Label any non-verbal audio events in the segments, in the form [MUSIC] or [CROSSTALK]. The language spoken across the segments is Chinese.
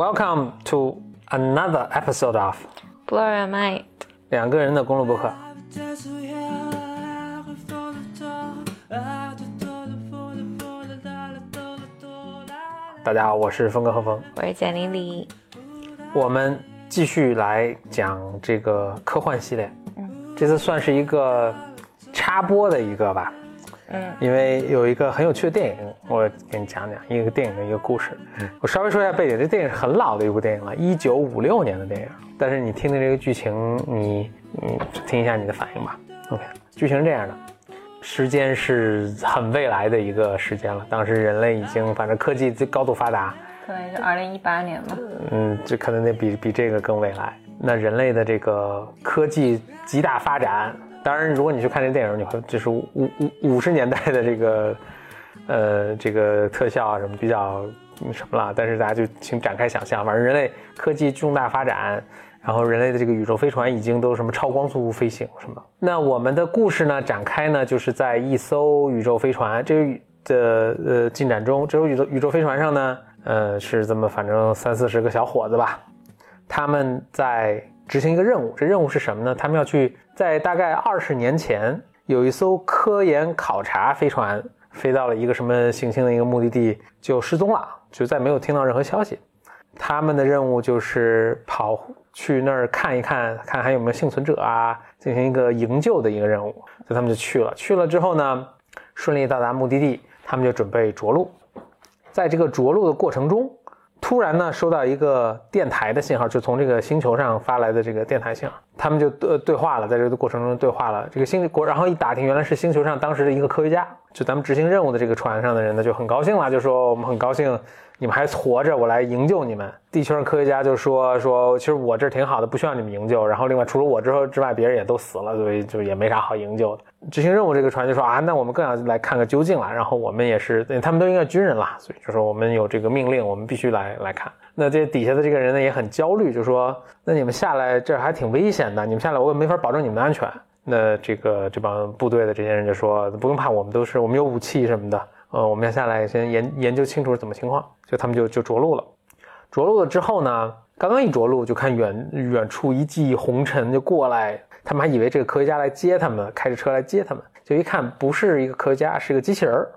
Welcome to another episode of Your Mind。两个人的公路博客。大家好，我是峰哥何峰，我是简玲玲。我们继续来讲这个科幻系列。嗯，这次算是一个插播的一个吧。嗯，因为有一个很有趣的电影，我给你讲讲一个电影的一个故事。嗯，我稍微说一下背景，这电影是很老的一部电影了，一九五六年的电影。但是你听听这个剧情，你你听一下你的反应吧。OK，剧情是这样的，时间是很未来的一个时间了，当时人类已经反正科技高度发达，可能是二零一八年吧。嗯，这可能得比比这个更未来。那人类的这个科技极大发展。当然，如果你去看这电影，你会就是五五五十年代的 [LAUGHS] 这个，呃，这个特效啊什么比较那什么了。但是大家就请展开想象，反正人类科技重大发展，然后人类的这个宇宙飞船已经都什么超光速飞行什么。那我们的故事呢展开呢，就是在一艘宇宙飞船这个的呃进展中，这艘宇宙宇宙飞船上呢，呃是这么反正三四十个小伙子吧，他们在。执行一个任务，这任务是什么呢？他们要去在大概二十年前，有一艘科研考察飞船飞到了一个什么行星的一个目的地，就失踪了，就再没有听到任何消息。他们的任务就是跑去那儿看一看，看还有没有幸存者啊，进行一个营救的一个任务。所以他们就去了。去了之后呢，顺利到达目的地，他们就准备着陆。在这个着陆的过程中。突然呢，收到一个电台的信号，就从这个星球上发来的这个电台信号，他们就呃对话了，在这个过程中对话了。这个星国，然后一打听，原来是星球上当时的一个科学家，就咱们执行任务的这个船上的人呢，就很高兴了，就说我们很高兴。你们还活着，我来营救你们。地球上科学家就说说，其实我这挺好的，不需要你们营救。然后另外除了我之后之外，别人也都死了，所以就也没啥好营救的。执行任务这个船就说啊，那我们更要来看个究竟了。然后我们也是，他们都应该军人了，所以就说我们有这个命令，我们必须来来看。那这底下的这个人呢也很焦虑，就说那你们下来这还挺危险的，你们下来我也没法保证你们的安全。那这个这帮部队的这些人就说不用怕，我们都是我们有武器什么的。呃，我们要下来先研研究清楚是怎么情况，就他们就就着陆了。着陆了之后呢，刚刚一着陆就看远远处一记红尘就过来，他们还以为这个科学家来接他们，开着车来接他们，就一看不是一个科学家，是个机器人儿，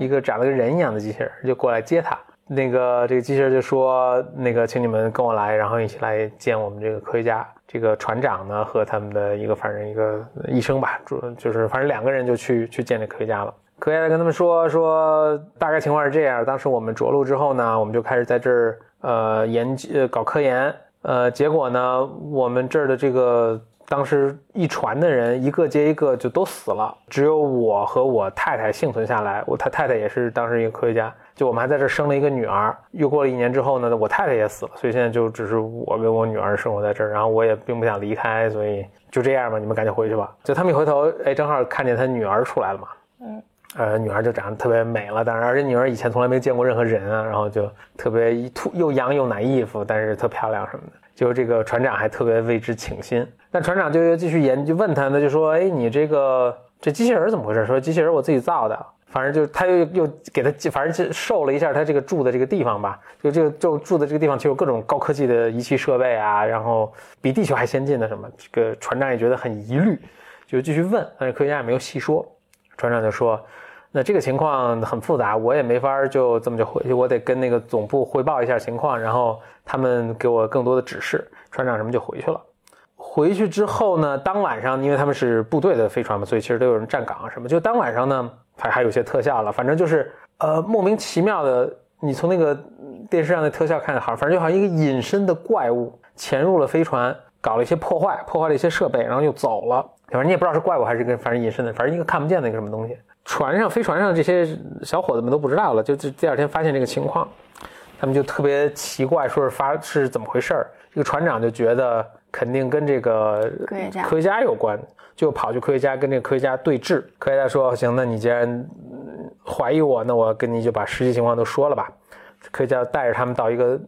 一个长得跟人一样的机器人就过来接他。那个这个机器人就说：“那个，请你们跟我来，然后一起来见我们这个科学家。这个船长呢和他们的一个反正一个医生吧，主就是反正两个人就去去见这科学家了。”科学家跟他们说说，大概情况是这样：当时我们着陆之后呢，我们就开始在这儿呃研究呃搞科研，呃，结果呢，我们这儿的这个当时一船的人一个接一个就都死了，只有我和我太太幸存下来。我他太太也是当时一个科学家，就我们还在这生了一个女儿。又过了一年之后呢，我太太也死了，所以现在就只是我跟我女儿生活在这儿。然后我也并不想离开，所以就这样吧，你们赶紧回去吧。就他们一回头，哎，正好看见他女儿出来了嘛。嗯。呃，女儿就长得特别美了，当然，而且女儿以前从来没见过任何人啊，然后就特别一突又洋又奶衣服，但是特漂亮什么的。就这个船长还特别为之倾心，但船长就又继续研究问他，呢，就说：“哎，你这个这机器人怎么回事？”说机器人我自己造的，反正就他又又给他反正就受了一下他这个住的这个地方吧，就这个就住的这个地方就有各种高科技的仪器设备啊，然后比地球还先进的什么，这个船长也觉得很疑虑，就继续问，但是科学家也没有细说，船长就说。那这个情况很复杂，我也没法就这么就回去，我得跟那个总部汇报一下情况，然后他们给我更多的指示。船长什么就回去了。回去之后呢，当晚上，因为他们是部队的飞船嘛，所以其实都有人站岗啊什么。就当晚上呢，还还有些特效了，反正就是呃莫名其妙的，你从那个电视上的特效看，好，反正就好像一个隐身的怪物潜入了飞船，搞了一些破坏，破坏了一些设备，然后又走了。反正你也不知道是怪物还是个反正隐身的，反正一个看不见的一个什么东西。船上飞船上这些小伙子们都不知道了，就就第二天发现这个情况，他们就特别奇怪，说是发是怎么回事儿。这个船长就觉得肯定跟这个科学家有关，就跑去科学家跟这个科学家对峙。科学家说：“行，那你既然怀疑我，那我跟你就把实际情况都说了吧。”科学家带着他们到一个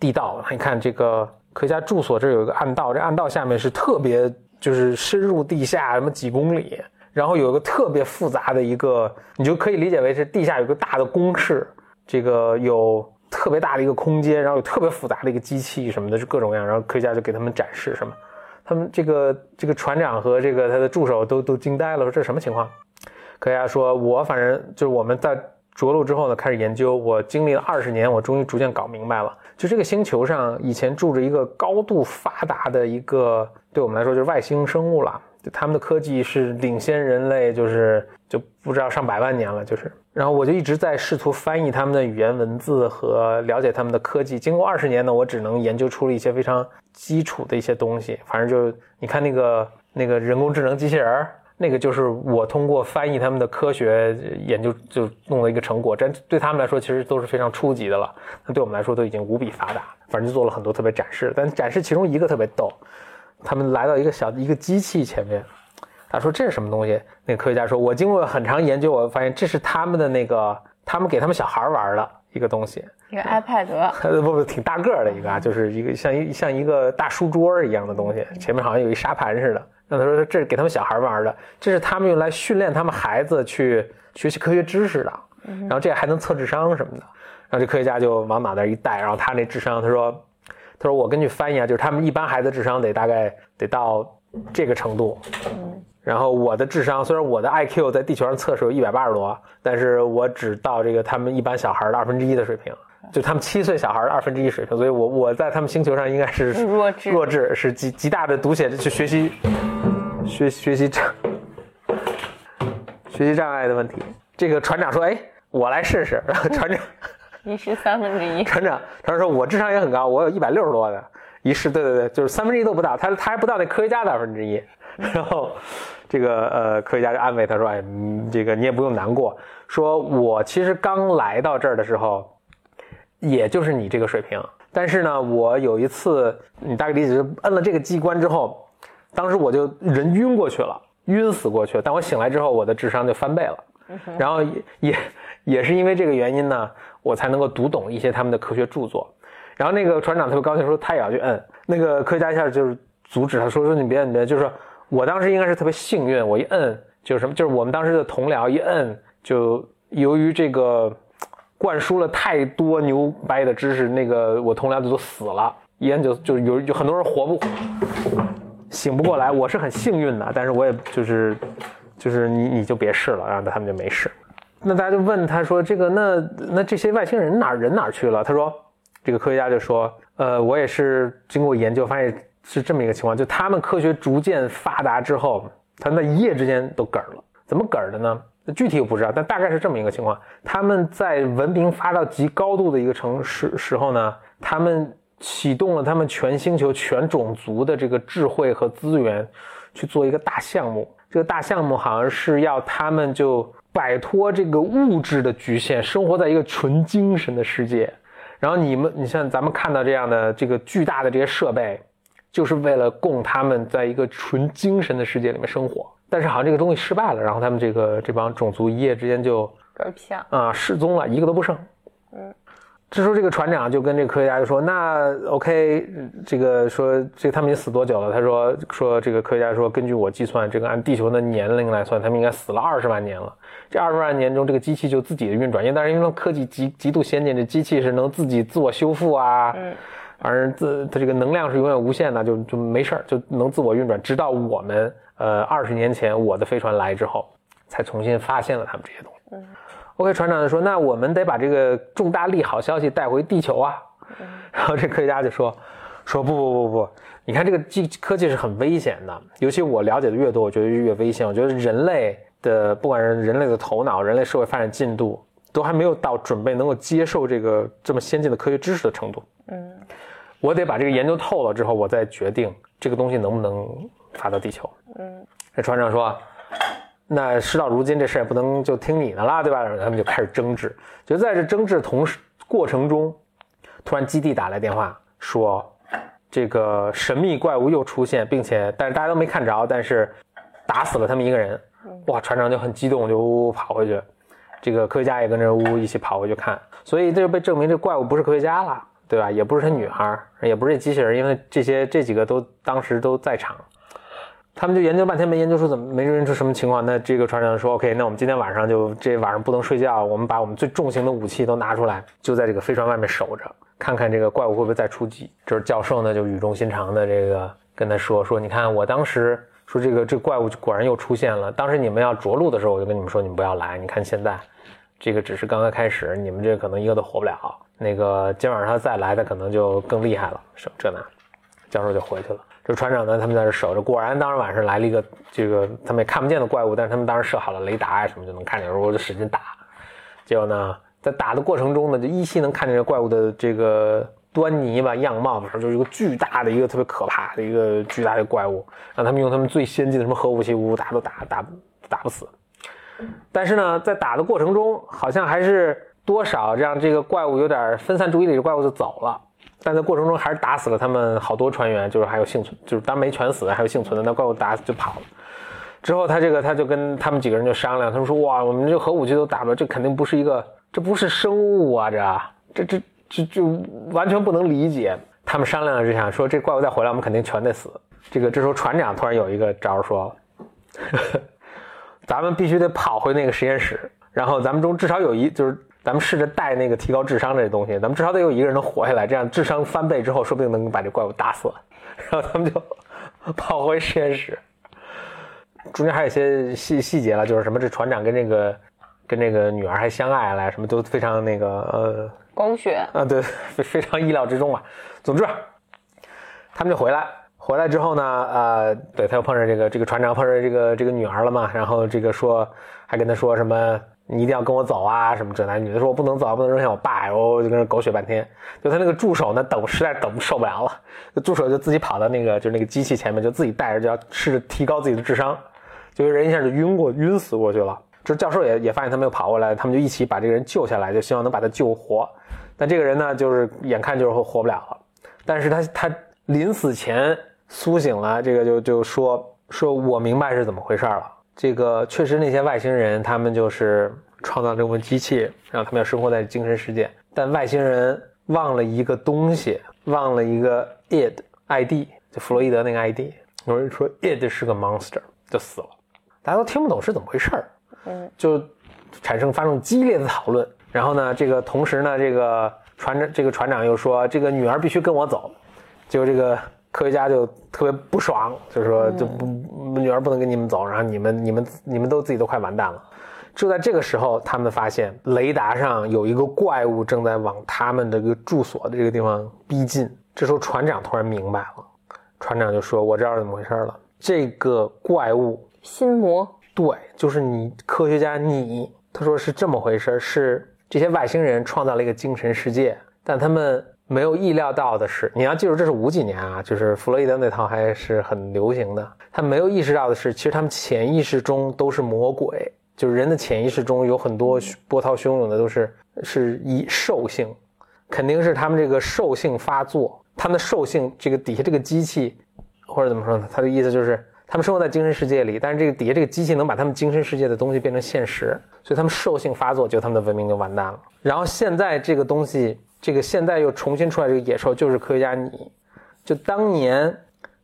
地道，你看这个科学家住所这有一个暗道，这暗道下面是特别就是深入地下，什么几公里。然后有一个特别复杂的一个，你就可以理解为是地下有个大的工室，这个有特别大的一个空间，然后有特别复杂的一个机器什么的，就各种各样。然后科学家就给他们展示什么，他们这个这个船长和这个他的助手都都惊呆了，说这什么情况？科学家说，我反正就是我们在着陆之后呢，开始研究，我经历了二十年，我终于逐渐搞明白了，就这个星球上以前住着一个高度发达的一个，对我们来说就是外星生物了。他们的科技是领先人类，就是就不知道上百万年了，就是。然后我就一直在试图翻译他们的语言文字和了解他们的科技。经过二十年呢，我只能研究出了一些非常基础的一些东西。反正就你看那个那个人工智能机器人，那个就是我通过翻译他们的科学研究就弄了一个成果。这对他们来说其实都是非常初级的了，那对我们来说都已经无比发达。反正就做了很多特别展示，但展示其中一个特别逗。他们来到一个小的一个机器前面，他说：“这是什么东西？”那个科学家说：“我经过很长研究，我发现这是他们的那个，他们给他们小孩玩的一个东西，一个 iPad，[LAUGHS] 不不，挺大个的一个啊，就是一个像一像一个大书桌一样的东西，前面好像有一沙盘似的。那他说这是给他们小孩玩的，这是他们用来训练他们孩子去学习科学知识的，然后这还能测智商什么的。然后这科学家就往脑袋一戴，然后他那智商，他说。”他说：“我根据翻译啊，就是他们一般孩子智商得大概得到这个程度，嗯，然后我的智商虽然我的 IQ 在地球上测试有一百八十多，但是我只到这个他们一般小孩的二分之一的水平，就他们七岁小孩的二分之一水平，所以我我在他们星球上应该是弱智，弱智是极极大的读写去学习学学习障学习障碍的问题。这个船长说：‘哎，我来试试。’然后船长。”一试三分之一，[LAUGHS] 船长，船长说我智商也很高，我有一百六十多的，一试，对对对，就是三分之一都不到，他他还不到那科学家的二分之一。然后，这个呃科学家就安慰他说，哎，这个你也不用难过，说我其实刚来到这儿的时候，也就是你这个水平，但是呢，我有一次，你大概理解是摁了这个机关之后，当时我就人晕过去了，晕死过去了，但我醒来之后，我的智商就翻倍了，[LAUGHS] 然后也也是因为这个原因呢。我才能够读懂一些他们的科学著作，然后那个船长特别高兴，说他也要去摁。那个科学家一下就是阻止他，说说你别摁别，就是说我当时应该是特别幸运，我一摁就是什么，就是我们当时的同僚一摁，就由于这个灌输了太多牛掰的知识，那个我同僚就都死了，一摁就就有有很多人活不醒不过来。我是很幸运的，但是我也就是就是你你就别试了，然后他们就没事。那大家就问他说：“这个那那这些外星人哪人哪儿去了？”他说：“这个科学家就说，呃，我也是经过研究发现是这么一个情况，就他们科学逐渐发达之后，他那一夜之间都嗝了。怎么嗝的呢？具体我不知道，但大概是这么一个情况。他们在文明发到极高度的一个城市时候呢，他们启动了他们全星球全种族的这个智慧和资源，去做一个大项目。这个大项目好像是要他们就。”摆脱这个物质的局限，生活在一个纯精神的世界。然后你们，你像咱们看到这样的这个巨大的这些设备，就是为了供他们在一个纯精神的世界里面生活。但是好像这个东西失败了，然后他们这个这帮种族一夜之间就嗝屁啊失踪了，一个都不剩。嗯。这时候，这个船长就跟这个科学家就说：“那 OK，这个说这他们已经死多久了？”他说：“说这个科学家说，根据我计算，这个按地球的年龄来算，他们应该死了二十万年了。这二十万年中，这个机器就自己的运转，因为但是因为科技极极度先进，这机器是能自己自我修复啊，嗯，而自它这个能量是永远无限的，就就没事儿，就能自我运转。直到我们呃二十年前我的飞船来之后，才重新发现了他们这些东西。”嗯。OK，船长就说：“那我们得把这个重大利好消息带回地球啊。”然后这科学家就说：“说不不不不，你看这个技科技是很危险的，尤其我了解的越多，我觉得越危险。我觉得人类的不管是人类的头脑、人类社会发展进度，都还没有到准备能够接受这个这么先进的科学知识的程度。嗯，我得把这个研究透了之后，我再决定这个东西能不能发到地球。嗯，这船长说。”那事到如今，这事也不能就听你的啦，对吧？他们就开始争执。就在这争执同时过程中，突然基地打来电话说，这个神秘怪物又出现，并且但是大家都没看着，但是打死了他们一个人。哇，船长就很激动，就呜呜跑回去。这个科学家也跟着呜呜一起跑回去看。所以这就被证明，这怪物不是科学家了，对吧？也不是他女孩，也不是这机器人，因为这些这几个都当时都在场。他们就研究半天没研究出怎么没研究出什么情况。那这个船长说：“OK，那我们今天晚上就这晚上不能睡觉，我们把我们最重型的武器都拿出来，就在这个飞船外面守着，看看这个怪物会不会再出击。”这是教授呢，就语重心长的这个跟他说：“说你看，我当时说这个这怪物果然又出现了。当时你们要着陆的时候，我就跟你们说你们不要来。你看现在，这个只是刚刚开始，你们这可能一个都活不了。那个今晚上他再来，他可能就更厉害了。什么这那，教授就回去了。”这船长呢，他们在这守着。果然，当时晚上来了一个这个他们也看不见的怪物，但是他们当时设好了雷达啊什么，就能看见。然后就使劲打。结果呢，在打的过程中呢，就依稀能看见这怪物的这个端倪吧，样貌，就是一个巨大的一个特别可怕的一个巨大的怪物，让他们用他们最先进的什么核武器，呜打都打打打不死。但是呢，在打的过程中，好像还是多少让这个怪物有点分散注意力，这怪物就走了。但在过程中还是打死了他们好多船员，就是还有幸存，就是当没全死，还有幸存的，那怪物打死就跑了。之后他这个他就跟他们几个人就商量，他们说哇，我们这核武器都打不了，这肯定不是一个，这不是生物啊，这这这这就完全不能理解。他们商量着想说这怪物再回来，我们肯定全得死。这个这时候船长突然有一个招说，[LAUGHS] 咱们必须得跑回那个实验室，然后咱们中至少有一就是。咱们试着带那个提高智商这东西，咱们至少得有一个人能活下来，这样智商翻倍之后，说不定能把这怪物打死。[LAUGHS] 然后他们就跑回实验室，中间还有一些细细节了，就是什么这船长跟那个跟那个女儿还相爱了，什么都非常那个呃狗血啊，对，非非常意料之中啊。总之，他们就回来，回来之后呢，呃，对他又碰上这个这个船长碰上这个这个女儿了嘛，然后这个说还跟他说什么。你一定要跟我走啊！什么这男女的说，我不能走，不能扔下我爸。然后就跟人狗血半天。就他那个助手呢，等实在等受不了了，助手就自己跑到那个就那个机器前面，就自己带着，就要试着提高自己的智商。就人一下就晕过晕死过去了。这教授也也发现他没有跑过来，他们就一起把这个人救下来，就希望能把他救活。但这个人呢，就是眼看就是活不了了。但是他他临死前苏醒了，这个就就说说我明白是怎么回事了。这个确实，那些外星人他们就是创造这部机器，让他们要生活在精神世界。但外星人忘了一个东西，忘了一个 id id，就弗洛伊德那个 id。有人说 id 是个 monster，就死了。大家都听不懂是怎么回事儿，嗯，就产生发生激烈的讨论。然后呢，这个同时呢，这个船长这个船长又说，这个女儿必须跟我走。结果这个。科学家就特别不爽，就说就不女儿不能跟你们走，然后你们你们你们都自己都快完蛋了。就在这个时候，他们发现雷达上有一个怪物正在往他们这个住所的这个地方逼近。这时候船长突然明白了，船长就说：“我知道怎么回事了，这个怪物心魔，对，就是你科学家你。”他说是这么回事，是这些外星人创造了一个精神世界，但他们。没有意料到的是，你要记住，这是五几年啊，就是弗洛伊德那套还是很流行的。他没有意识到的是，其实他们潜意识中都是魔鬼，就是人的潜意识中有很多波涛汹涌的都是是以兽性，肯定是他们这个兽性发作。他们的兽性，这个底下这个机器，或者怎么说呢？他的意思就是他们生活在精神世界里，但是这个底下这个机器能把他们精神世界的东西变成现实，所以他们兽性发作，就他们的文明就完蛋了。然后现在这个东西。这个现在又重新出来这个野兽，就是科学家你，就当年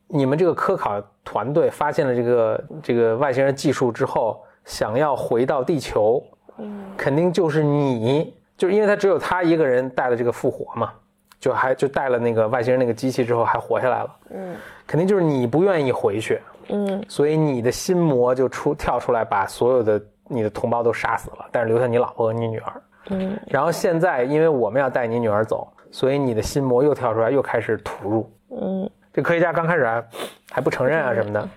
你们这个科考团队发现了这个这个外星人技术之后，想要回到地球，嗯，肯定就是你，就是因为他只有他一个人带了这个复活嘛，就还就带了那个外星人那个机器之后还活下来了，嗯，肯定就是你不愿意回去，嗯，所以你的心魔就出跳出来把所有的你的同胞都杀死了，但是留下你老婆和你女儿。嗯，然后现在因为我们要带你女儿走，所以你的心魔又跳出来，又开始吐入。嗯，这科学家刚开始还还不承认啊什么的，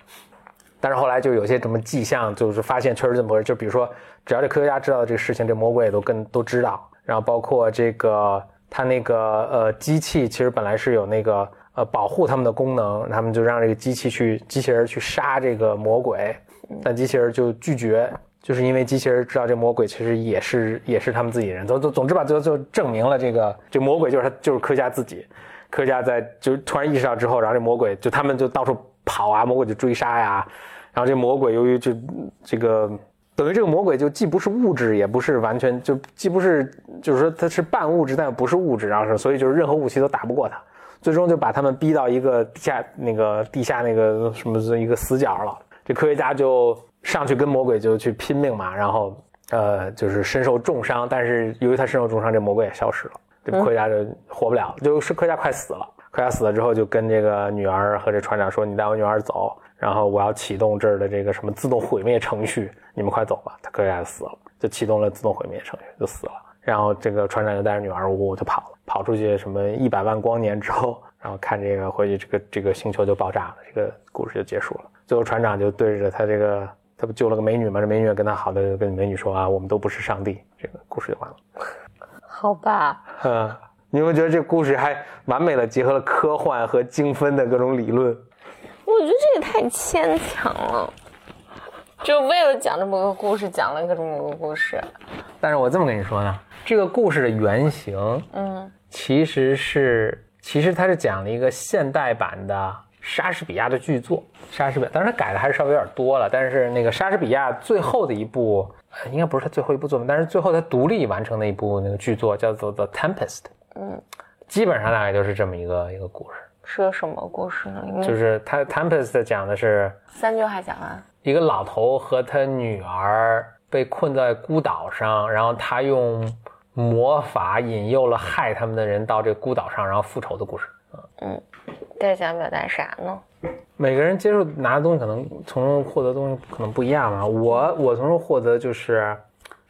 但是后来就有些什么迹象，就是发现确实这么回事。就比如说，只要这科学家知道这个事情，这魔鬼也都跟都知道。然后包括这个他那个呃机器，其实本来是有那个呃保护他们的功能，他们就让这个机器去机器人去杀这个魔鬼，但机器人就拒绝。就是因为机器人知道这魔鬼其实也是也是他们自己人，总总总之吧，最后就证明了这个这魔鬼就是他就是科学家自己，科学家在就突然意识到之后，然后这魔鬼就他们就到处跑啊，魔鬼就追杀呀，然后这魔鬼由于就这个等于这个魔鬼就既不是物质，也不是完全就既不是就是说它是半物质，但又不是物质，然后是所以就是任何武器都打不过他，最终就把他们逼到一个地下那个地下那个什么一个死角了。这科学家就上去跟魔鬼就去拼命嘛，然后呃就是身受重伤，但是由于他身受重伤，这魔鬼也消失了，这科学家就活不了，就是科学家快死了。科学家死了之后，就跟这个女儿和这船长说：“你带我女儿走，然后我要启动这儿的这个什么自动毁灭程序，你们快走吧。”他科学家就死了，就启动了自动毁灭程序，就死了。然后这个船长就带着女儿呜呜就跑了，跑出去什么 [LAUGHS] 一百万光年之后，然后看这个回去这个这个星球就爆炸了，这个故事就结束了。最后船长就对着他这个，他不救了个美女吗？这美女跟他好的跟美女说啊，我们都不是上帝。这个故事就完了。好吧。嗯。[LAUGHS] 你有没有觉得这故事还完美的结合了科幻和精分的各种理论？我觉得这也太牵强了，就为了讲这么个故事，讲了一个这么个故事。但是我这么跟你说呢，这个故事的原型，嗯，其实是，其实它是讲了一个现代版的莎士比亚的剧作。莎士比亚，当然他改的还是稍微有点多了，但是那个莎士比亚最后的一部，应该不是他最后一部作品，但是最后他独立完成的一部那个剧作叫做《The Tempest》。嗯，基本上大概就是这么一个一个故事，是个什么故事呢？就是他《Tempest》讲的是三句话讲完，一个老头和他女儿被困在孤岛上，然后他用魔法引诱了害他们的人到这孤岛上，然后复仇的故事。嗯，在想表达啥呢？每个人接受拿的东西可能从中获得东西可能不一样嘛。我我从中获得就是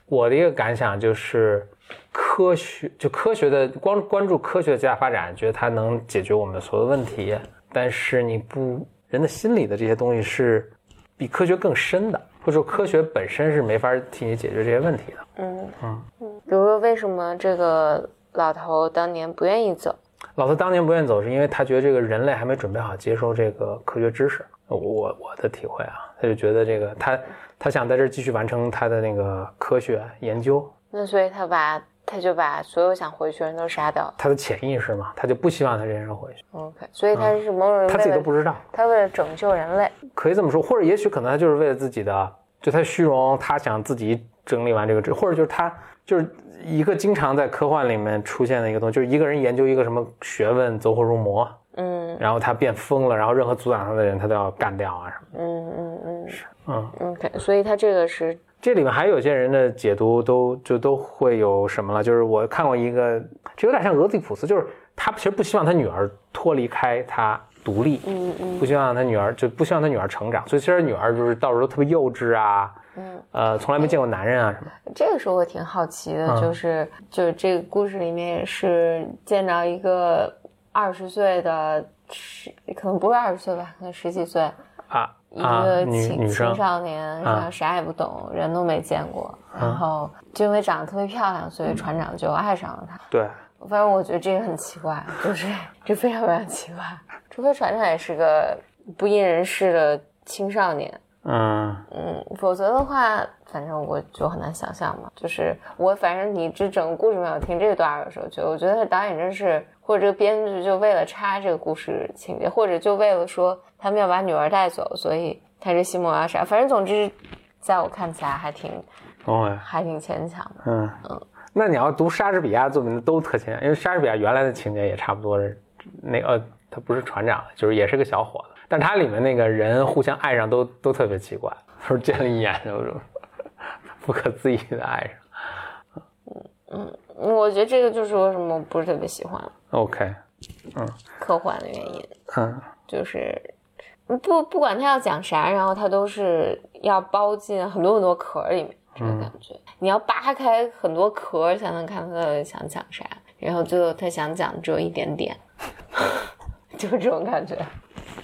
我的一个感想就是。科学就科学的光关注科学的极大发展，觉得它能解决我们的所有问题。但是你不人的心理的这些东西是比科学更深的，或者说科学本身是没法替你解决这些问题的。嗯嗯嗯。比如说，为什么这个老头当年不愿意走？老头当年不愿意走，是因为他觉得这个人类还没准备好接受这个科学知识。我我的体会啊，他就觉得这个他他想在这继续完成他的那个科学研究。那所以他把。他就把所有想回去的人都杀掉了。他的潜意识嘛，他就不希望他这些人回去。OK，所以他是某种他自己都不知道。他为了拯救人类，可以这么说，或者也许可能他就是为了自己的，就他虚荣，他想自己整理完这个，或者就是他就是一个经常在科幻里面出现的一个东西，就是一个人研究一个什么学问，走火入魔，嗯，然后他变疯了，然后任何阻挡他的人他都要干掉啊什么。嗯嗯嗯，是，嗯，OK，所以他这个是。这里面还有些人的解读都就都会有什么了？就是我看过一个，这有点像俄狄浦斯，就是他其实不希望他女儿脱离开他独立，嗯嗯，不希望他女儿就不希望他女儿成长，所以其实女儿就是到时候特别幼稚啊，嗯，呃，从来没见过男人啊什么。这个时候我挺好奇的，就是就是这个故事里面是见到一个二十岁的，十可能不是二十岁吧，可能十几岁啊。一个青青少年，然后啥也不懂，人都没见过，然后就因为长得特别漂亮，所以船长就爱上了她。对，反正我觉得这个很奇怪，就是这非常非常奇怪。除非船长也是个不谙人事的青少年，嗯嗯，否则的话，反正我就很难想象嘛。就是我反正你这整个故事没有听这段的时候，就我觉得导演真是。或者这个编剧就为了插这个故事情节，或者就为了说他们要把女儿带走，所以他这西蒙要杀。反正总之，在我看起来还挺，哦，还挺牵强的。嗯嗯，那你要读莎士比亚作品都特牵强，因为莎士比亚原来的情节也差不多是，那呃，他不是船长，就是也是个小伙子，但它里面那个人互相爱上都都特别奇怪，都是见了一眼就不可思议的爱上。嗯嗯。我觉得这个就是为什么不是特别喜欢。OK，嗯，科幻的原因，嗯，就是不不管他要讲啥，然后他都是要包进很多很多壳里面，这个感觉。你要扒开很多壳才能看他到底想讲啥，然后最后他想讲只有一点点，[LAUGHS] 就是这种感觉。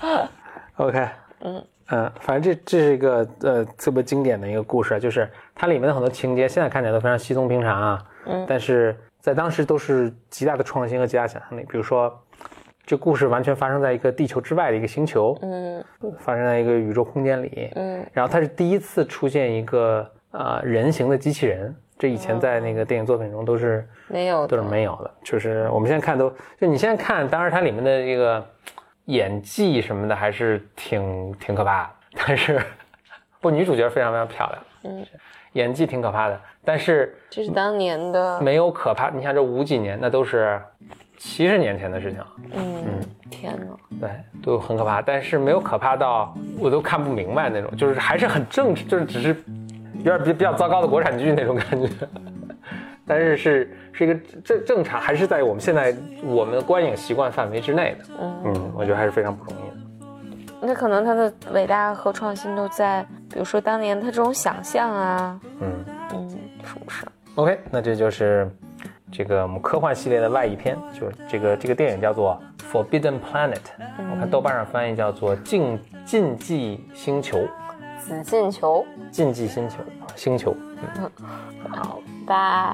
[LAUGHS] OK，嗯嗯，反正这这是一个呃特别经典的一个故事，就是它里面的很多情节现在看起来都非常稀松平常啊。嗯但是在当时都是极大的创新和极大想象力。比如说，这故事完全发生在一个地球之外的一个星球，嗯，发生在一个宇宙空间里，嗯，然后它是第一次出现一个呃人形的机器人，这以前在那个电影作品中都是没有，都是没有的。就是我们现在看都，就你现在看，当然它里面的这个演技什么的还是挺挺可怕的，但是。不，女主角非常非常漂亮，嗯，演技挺可怕的，但是这是当年的没有可怕。你像这五几年，那都是七十年前的事情了。嗯嗯，天哪，对，都很可怕，但是没有可怕到我都看不明白那种，就是还是很正，就是只是有点比比较糟糕的国产剧那种感觉。但是是是一个正正常，还是在我们现在我们的观影习惯范围之内的。嗯嗯，我觉得还是非常不容易的。那可能他的伟大和创新都在，比如说当年他这种想象啊。嗯嗯，是不是？OK，那这就是这个我们科幻系列的外译片，就是这个这个电影叫做《Forbidden Planet》，我看豆瓣上翻译叫做《禁禁忌星球》。紫禁球。禁忌星球，星球。嗯，好，拜。